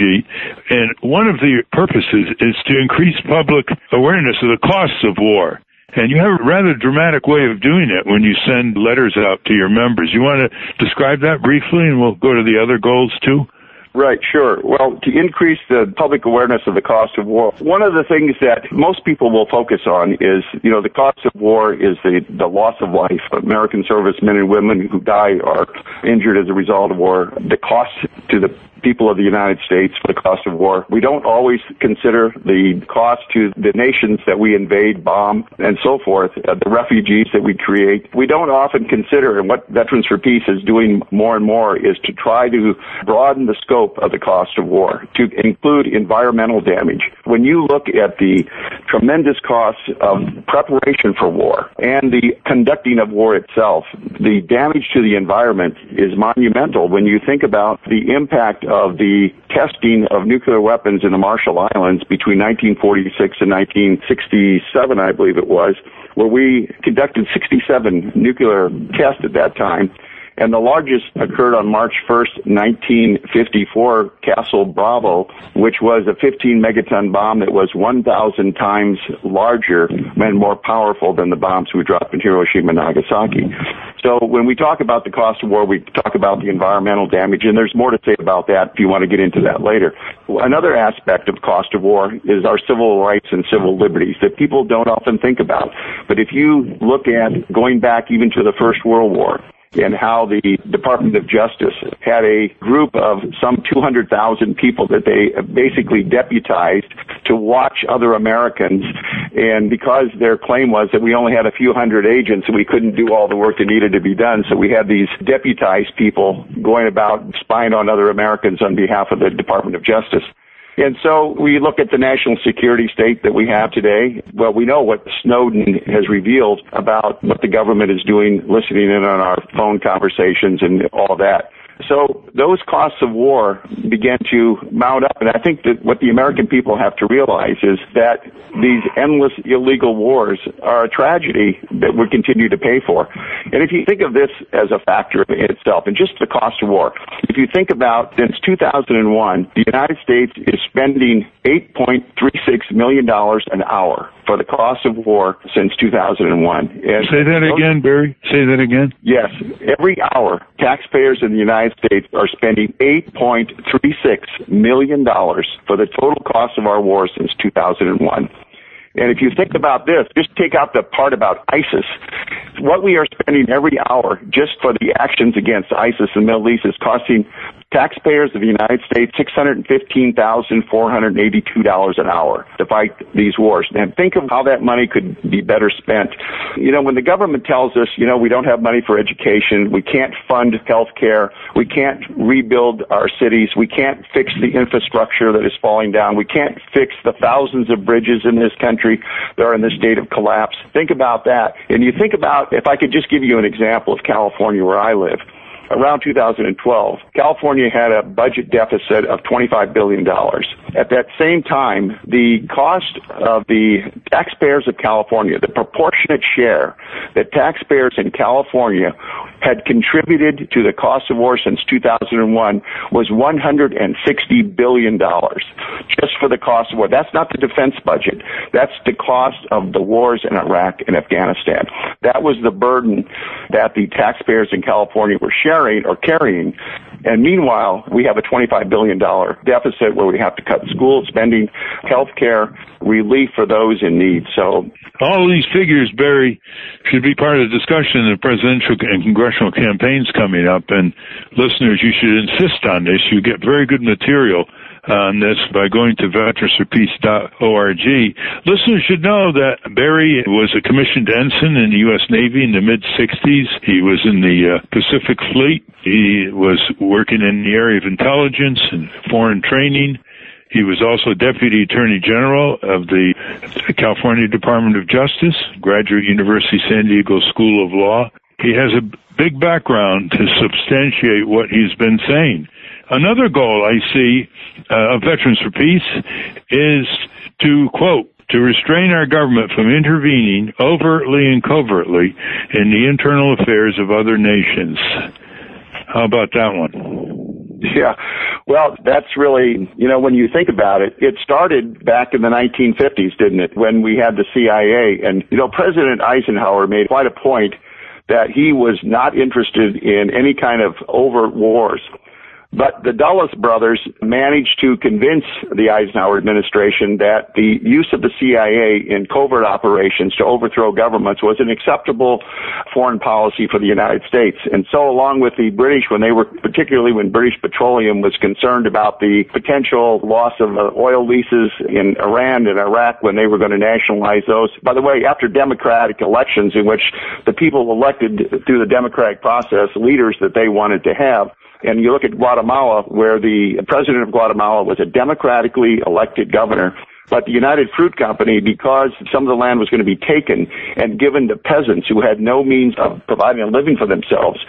And one of the purposes is to increase public awareness of the costs of war. And you have a rather dramatic way of doing it when you send letters out to your members. You want to describe that briefly and we'll go to the other goals too? Right, sure. Well, to increase the public awareness of the cost of war, one of the things that most people will focus on is, you know, the cost of war is the, the loss of life. American servicemen and women who die or injured as a result of war, the cost to the people of the United States for the cost of war. We don't always consider the cost to the nations that we invade, bomb, and so forth, uh, the refugees that we create. We don't often consider, and what Veterans for Peace is doing more and more is to try to broaden the scope of the cost of war to include environmental damage. When you look at the tremendous costs of preparation for war and the conducting of war itself, the damage to the environment is monumental when you think about the impact of the testing of nuclear weapons in the Marshall Islands between 1946 and 1967, I believe it was, where we conducted 67 nuclear tests at that time and the largest occurred on March 1st, 1954, Castle Bravo, which was a 15 megaton bomb that was 1,000 times larger and more powerful than the bombs we dropped in Hiroshima and Nagasaki. So when we talk about the cost of war, we talk about the environmental damage, and there's more to say about that if you want to get into that later. Another aspect of cost of war is our civil rights and civil liberties that people don't often think about. But if you look at going back even to the First World War, and how the Department of Justice had a group of some 200,000 people that they basically deputized to watch other Americans. And because their claim was that we only had a few hundred agents, we couldn't do all the work that needed to be done. So we had these deputized people going about spying on other Americans on behalf of the Department of Justice. And so we look at the national security state that we have today. Well, we know what Snowden has revealed about what the government is doing, listening in on our phone conversations and all that. So those costs of war began to mount up, and I think that what the American people have to realize is that these endless illegal wars are a tragedy that we continue to pay for. And if you think of this as a factor in itself, and just the cost of war, if you think about since 2001, the United States is spending 8.36 million dollars an hour for the cost of war since 2001. And Say that again, Barry. Say that again. Yes, every hour, taxpayers in the United States are spending $8.36 million for the total cost of our war since 2001. And if you think about this, just take out the part about ISIS. What we are spending every hour just for the actions against ISIS in the Middle East is costing taxpayers of the United States $615,482 an hour to fight these wars. And think of how that money could be better spent. You know, when the government tells us, you know, we don't have money for education, we can't fund health care, we can't rebuild our cities, we can't fix the infrastructure that is falling down, we can't fix the thousands of bridges in this country that are in this state of collapse. Think about that. And you think about, if I could just give you an example of California where I live around 2012, California had a budget deficit of $25 billion. At that same time, the cost of the taxpayers of California, the proportionate share that taxpayers in California had contributed to the cost of war since 2001 was $160 billion just for the cost of war. That's not the defense budget. That's the cost of the wars in Iraq and Afghanistan. That was the burden that the taxpayers in California were sharing or carrying. And meanwhile, we have a $25 billion deficit where we have to cut school spending, health care, relief for those in need. So all these figures, Barry, should be part of the discussion in the presidential and congressional campaigns coming up. And listeners, you should insist on this. You get very good material on this by going to veteransforpeace.org. Listeners should know that Barry was a commissioned ensign in the U.S. Navy in the mid 60s. He was in the uh, Pacific Fleet. He was working in the area of intelligence and foreign training. He was also Deputy Attorney General of the California Department of Justice, graduate University San Diego School of Law. He has a big background to substantiate what he's been saying. Another goal I see uh, of Veterans for Peace is to quote, to restrain our government from intervening overtly and covertly in the internal affairs of other nations. How about that one? Yeah. Well, that's really, you know, when you think about it, it started back in the 1950s, didn't it? When we had the CIA. And, you know, President Eisenhower made quite a point that he was not interested in any kind of overt wars. But the Dulles brothers managed to convince the Eisenhower administration that the use of the CIA in covert operations to overthrow governments was an acceptable foreign policy for the United States. And so along with the British, when they were, particularly when British Petroleum was concerned about the potential loss of uh, oil leases in Iran and Iraq when they were going to nationalize those. By the way, after democratic elections in which the people elected through the democratic process leaders that they wanted to have, and you look at Guatemala, where the president of Guatemala was a democratically elected governor. But the United Fruit Company, because some of the land was going to be taken and given to peasants who had no means of providing a living for themselves,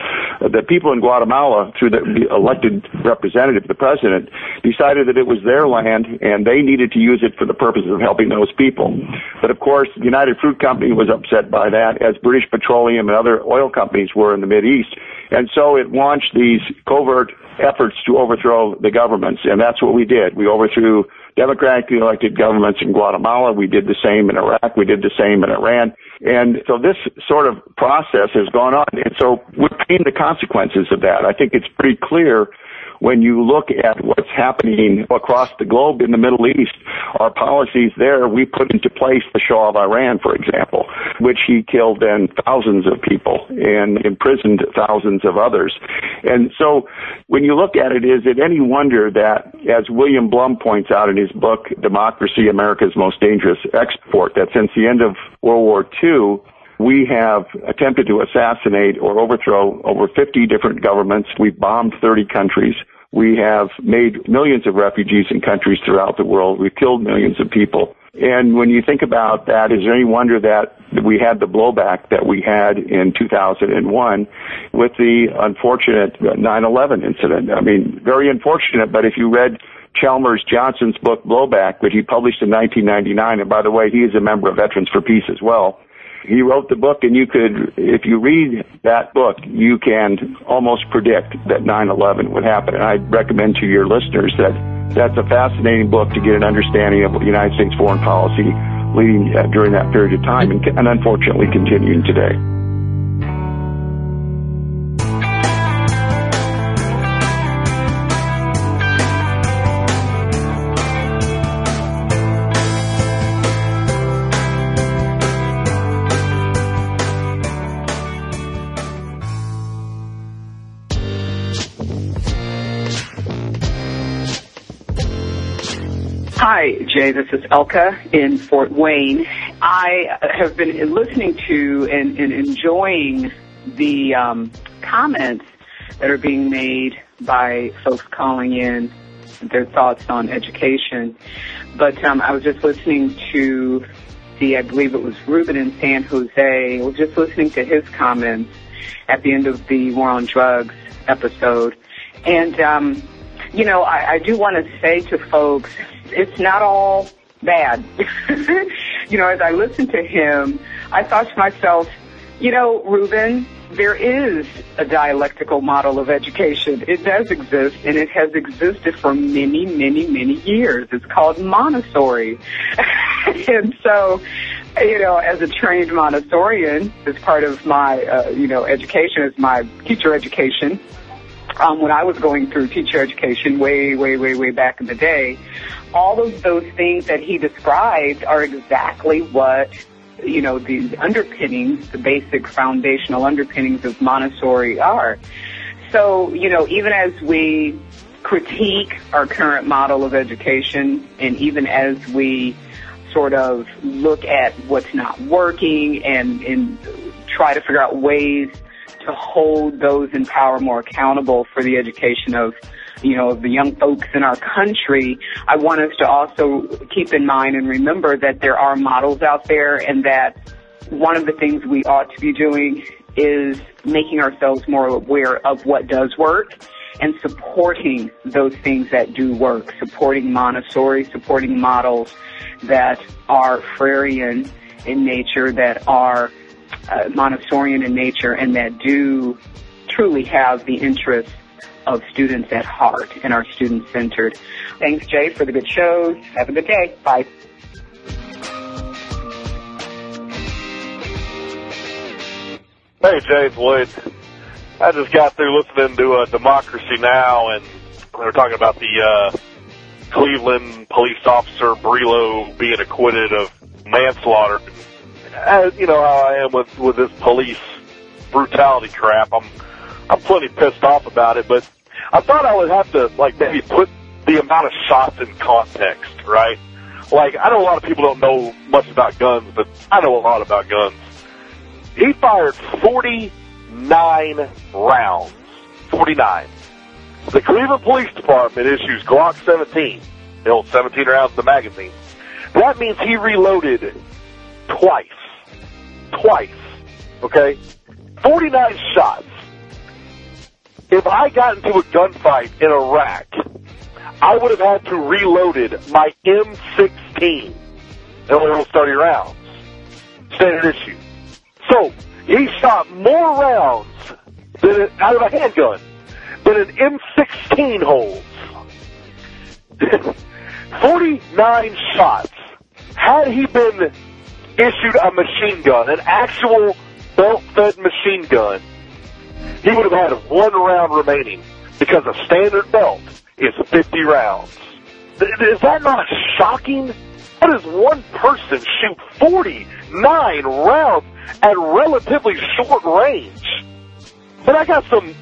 the people in Guatemala, through the elected representative, the president, decided that it was their land and they needed to use it for the purposes of helping those people. But of course, the United Fruit Company was upset by that, as British Petroleum and other oil companies were in the Mid East. And so it launched these covert efforts to overthrow the governments, and that's what we did. We overthrew democratically elected governments in Guatemala. We did the same in Iraq. We did the same in Iran. And so this sort of process has gone on. And so we're paying the consequences of that. I think it's pretty clear when you look at what's happening across the globe in the Middle East, our policies there, we put into place the Shah of Iran, for example, which he killed then thousands of people and imprisoned thousands of others. And so when you look at it, is it any wonder that, as William Blum points out in his book, Democracy, America's Most Dangerous Export, that since the end of World War II, we have attempted to assassinate or overthrow over 50 different governments. We've bombed 30 countries. We have made millions of refugees in countries throughout the world. We've killed millions of people. And when you think about that, is there any wonder that we had the blowback that we had in 2001 with the unfortunate 9-11 incident? I mean, very unfortunate, but if you read Chalmers Johnson's book Blowback, which he published in 1999, and by the way, he is a member of Veterans for Peace as well, he wrote the book and you could, if you read that book, you can almost predict that 9-11 would happen. And I recommend to your listeners that that's a fascinating book to get an understanding of United States foreign policy leading uh, during that period of time and, and unfortunately continuing today. Hi, Jay. This is Elka in Fort Wayne. I have been listening to and, and enjoying the um, comments that are being made by folks calling in their thoughts on education. But um, I was just listening to the, I believe it was Ruben in San Jose, was just listening to his comments at the end of the War on Drugs episode. And, um, you know, I, I do want to say to folks, it's not all bad. (laughs) you know, as I listened to him, I thought to myself, you know, Ruben, there is a dialectical model of education. It does exist, and it has existed for many, many, many years. It's called Montessori. (laughs) and so, you know, as a trained Montessorian, as part of my, uh, you know, education, as my teacher education, um, when I was going through teacher education way, way, way, way back in the day, all of those things that he described are exactly what you know the underpinnings, the basic foundational underpinnings of Montessori are. So you know, even as we critique our current model of education, and even as we sort of look at what's not working and, and try to figure out ways to hold those in power more accountable for the education of you know, the young folks in our country, I want us to also keep in mind and remember that there are models out there and that one of the things we ought to be doing is making ourselves more aware of what does work and supporting those things that do work, supporting Montessori, supporting models that are Freirean in nature, that are uh, Montessorian in nature, and that do truly have the interests of students at heart and are student centered. Thanks, Jay, for the good shows. Have a good day. Bye. Hey, Jay, it's Lloyd. I just got through listening to uh, Democracy Now! and they were talking about the uh, Cleveland police officer Brelo being acquitted of manslaughter. As, you know how I am with with this police brutality crap. I'm I'm plenty pissed off about it, but I thought I would have to like maybe put the amount of shots in context, right? Like I know a lot of people don't know much about guns, but I know a lot about guns. He fired 49 rounds. 49. The Cleveland Police Department issues Glock 17. They hold 17 rounds in the magazine. That means he reloaded twice. Twice. Okay? 49 shots if I got into a gunfight in Iraq, I would have had to reloaded my M16. It only holds 30 rounds. Standard issue. So, he shot more rounds than out of a handgun than an M16 holds. (laughs) 49 shots. Had he been issued a machine gun, an actual belt-fed machine gun, he would have had one round remaining. because a standard belt is 50 rounds. Is that not shocking? How does one person shoot 49 rounds at relatively short range? But I got some.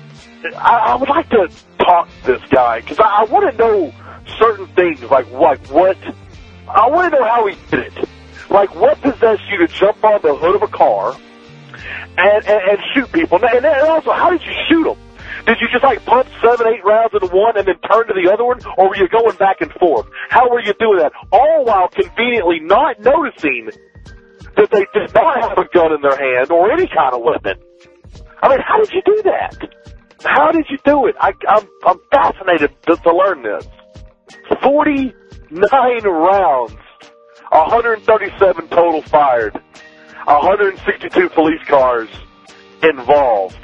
I, I would like to talk to this guy because I, I want to know certain things, like like what. I want to know how he did it. Like what possessed you to jump on the hood of a car and and, and shoot people? And, and also, how did you shoot them? Did you just like pump seven, eight rounds into one and then turn to the other one, or were you going back and forth? How were you doing that? All while conveniently not noticing that they did not have a gun in their hand or any kind of weapon. I mean, how did you do that? How did you do it? I, I'm I'm fascinated to, to learn this. Forty nine rounds, 137 total fired, 162 police cars involved.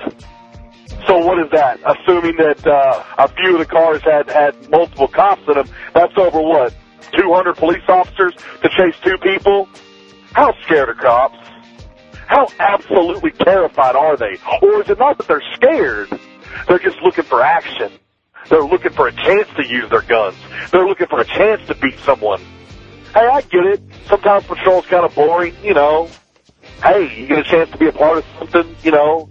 So what is that? Assuming that uh, a few of the cars had had multiple cops in them, that's over what? 200 police officers to chase two people? How scared are cops? How absolutely terrified are they? Or is it not that they're scared? They're just looking for action. They're looking for a chance to use their guns. They're looking for a chance to beat someone. Hey, I get it. Sometimes patrol's kind of boring, you know. Hey, you get a chance to be a part of something, you know.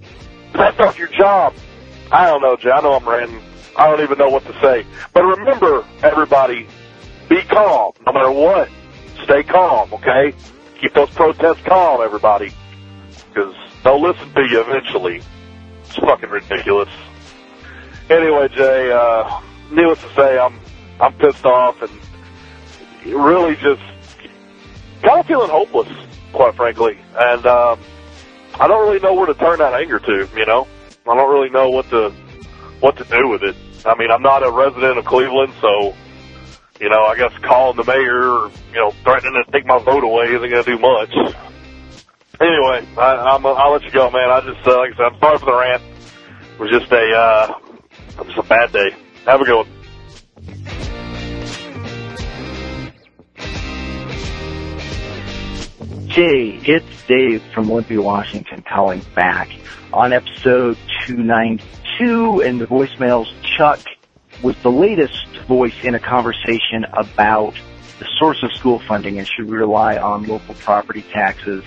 That's not your job. I don't know, Jay. I know I'm ranting. I don't even know what to say. But remember, everybody, be calm. No matter what, stay calm, okay? Keep those protests calm, everybody. Because they'll listen to you eventually. It's fucking ridiculous. Anyway, Jay, uh, needless to say, I'm, I'm pissed off and really just kind of feeling hopeless, quite frankly. And, um, I don't really know where to turn that anger to, you know? I don't really know what to, what to do with it. I mean, I'm not a resident of Cleveland, so, you know, I guess calling the mayor or, you know, threatening to take my vote away isn't going to do much. Anyway, I, I'm, I'll let you go, man. I just, uh, like I said, I'm sorry for the rant. It was just a, uh, was a bad day. Have a good one. Jay, it's Dave from Olympia, Washington calling back. On episode 292 and the voicemails, Chuck was the latest voice in a conversation about the source of school funding and should we rely on local property taxes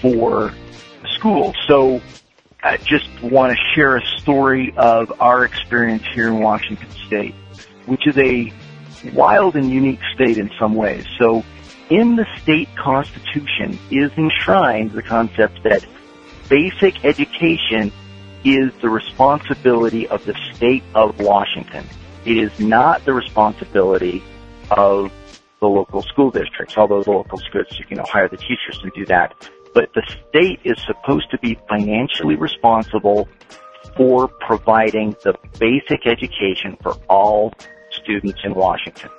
for schools. So I just want to share a story of our experience here in Washington State, which is a wild and unique state in some ways. So in the state constitution is enshrined the concept that basic education is the responsibility of the state of Washington. It is not the responsibility of the local school districts, although the local school districts, you know, hire the teachers to do that. But the state is supposed to be financially responsible for providing the basic education for all students in Washington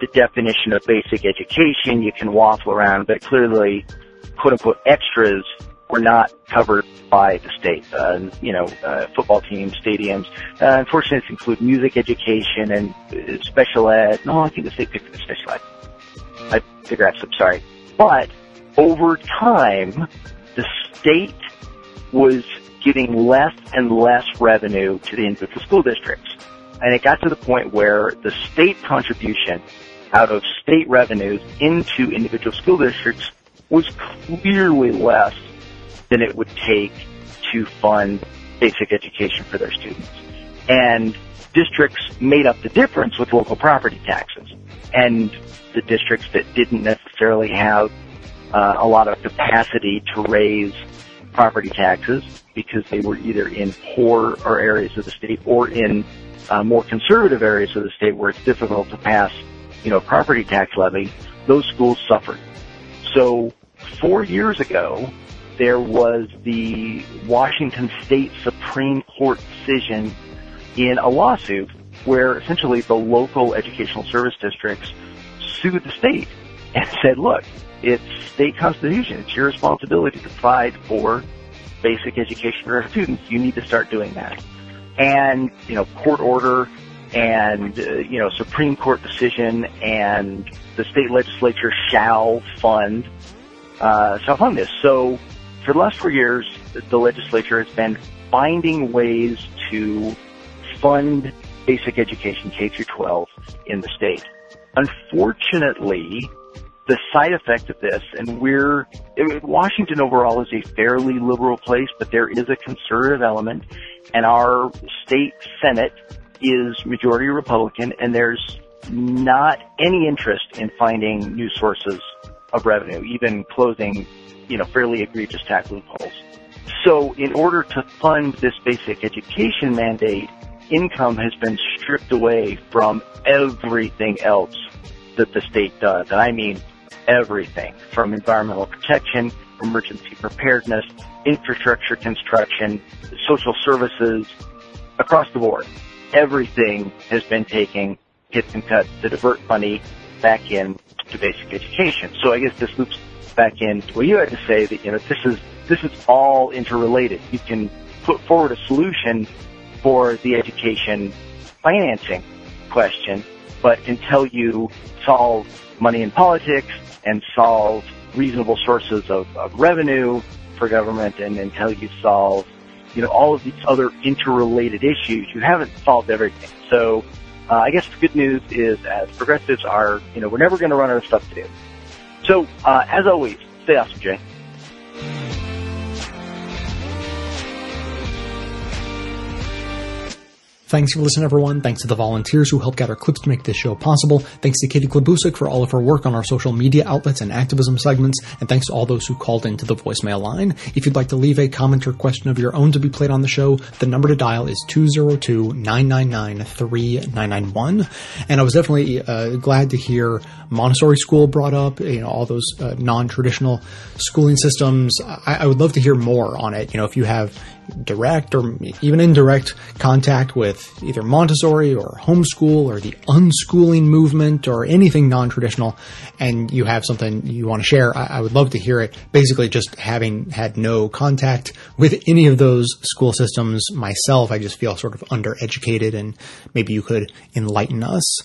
the definition of basic education, you can waffle around, but clearly, quote unquote, extras were not covered by the state. Uh, you know, uh, football teams, stadiums. Uh, unfortunately, this include music education and uh, special ed. No, I think the state picked the special ed. I digress. I'm sorry. But over time, the state was giving less and less revenue to the individual school districts. And it got to the point where the state contribution out of state revenues into individual school districts was clearly less than it would take to fund basic education for their students. And districts made up the difference with local property taxes. And the districts that didn't necessarily have uh, a lot of capacity to raise property taxes because they were either in poor or areas of the state or in uh, more conservative areas of the state where it's difficult to pass you know, property tax levy, those schools suffered. So four years ago, there was the Washington State Supreme Court decision in a lawsuit where essentially the local educational service districts sued the state and (laughs) said, look, it's state constitution. It's your responsibility to provide for basic education for our students. You need to start doing that. And, you know, court order and uh, you know Supreme Court decision and the state legislature shall fund uh, shall fund this. So for the last four years, the legislature has been finding ways to fund basic education K through 12 in the state. Unfortunately, the side effect of this, and we're, Washington overall is a fairly liberal place, but there is a conservative element, and our state Senate is majority Republican, and there's not any interest in finding new sources of revenue, even closing, you know, fairly egregious tax loopholes. So in order to fund this basic education mandate, income has been stripped away from everything else that the state does. And I mean everything from environmental protection, emergency preparedness, infrastructure construction, social services, across the board. Everything has been taken hits and cuts to divert money back in to basic education. So I guess this loops back in to what you had to say that, you know, this is, this is all interrelated. You can put forward a solution for the education financing question, but until you solve money in politics and solve reasonable sources of, of revenue for government and until you solve, you know, all of these other interrelated issues, you haven't solved everything. So, uh, I guess the good news is as progressives are, you know, we're never going to run out of stuff to do. So, uh, as always, stay awesome, Jay. Thanks for listening, everyone. Thanks to the volunteers who helped gather clips to make this show possible. Thanks to Katie Klabusik for all of her work on our social media outlets and activism segments. And thanks to all those who called into the voicemail line. If you'd like to leave a comment or question of your own to be played on the show, the number to dial is 202-999-3991. And I was definitely uh, glad to hear Montessori school brought up, you know, all those uh, non-traditional schooling systems. I, I would love to hear more on it. You know, if you have direct or even indirect contact with either Montessori or homeschool or the unschooling movement or anything non-traditional and you have something you want to share, I, I, would love to hear it. Basically just having had no contact with any of those school systems myself, I just feel sort of undereducated and maybe you could enlighten us.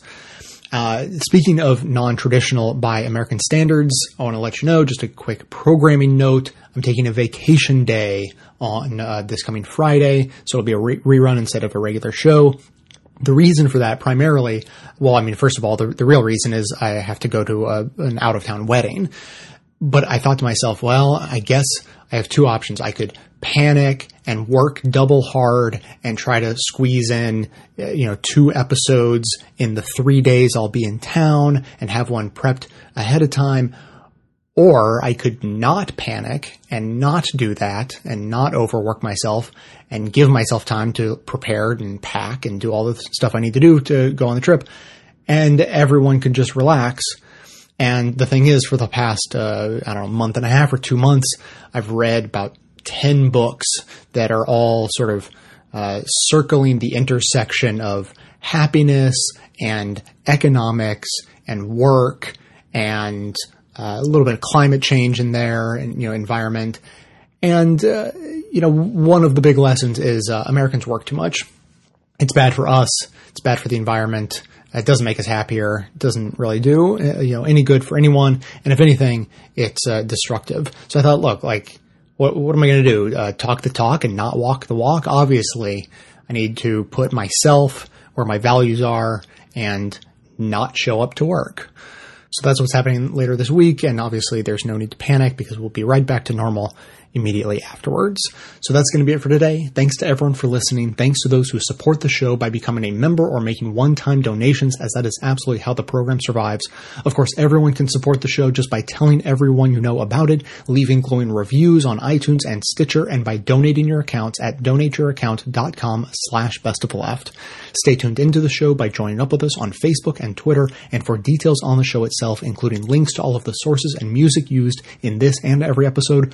Uh, speaking of non-traditional by American standards, I want to let you know just a quick programming note. I'm taking a vacation day on uh, this coming Friday, so it'll be a re- rerun instead of a regular show. The reason for that primarily, well, I mean, first of all, the, the real reason is I have to go to a, an out of town wedding. But I thought to myself, well, I guess I have two options. I could panic and work double hard and try to squeeze in, you know, two episodes in the three days I'll be in town and have one prepped ahead of time. Or I could not panic and not do that and not overwork myself and give myself time to prepare and pack and do all the stuff I need to do to go on the trip. And everyone could just relax. And the thing is, for the past, uh, I don't know, month and a half or two months, I've read about 10 books that are all sort of uh, circling the intersection of happiness and economics and work and uh, a little bit of climate change in there and, you know, environment. And, uh, you know, one of the big lessons is uh, Americans work too much. It's bad for us. It's bad for the environment. It doesn't make us happier. It doesn't really do, uh, you know, any good for anyone. And if anything, it's uh, destructive. So I thought, look, like, what, what am I going to do? Uh, talk the talk and not walk the walk? Obviously, I need to put myself where my values are and not show up to work. So that's what's happening later this week. And obviously there's no need to panic because we'll be right back to normal immediately afterwards. So that's going to be it for today. Thanks to everyone for listening. Thanks to those who support the show by becoming a member or making one-time donations as that is absolutely how the program survives. Of course, everyone can support the show just by telling everyone you know about it, leaving glowing reviews on iTunes and Stitcher, and by donating your accounts at donateyouraccount.com slash best of left. Stay tuned into the show by joining up with us on Facebook and Twitter, and for details on the show itself, including links to all of the sources and music used in this and every episode,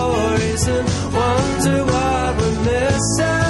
wonder what we're missing.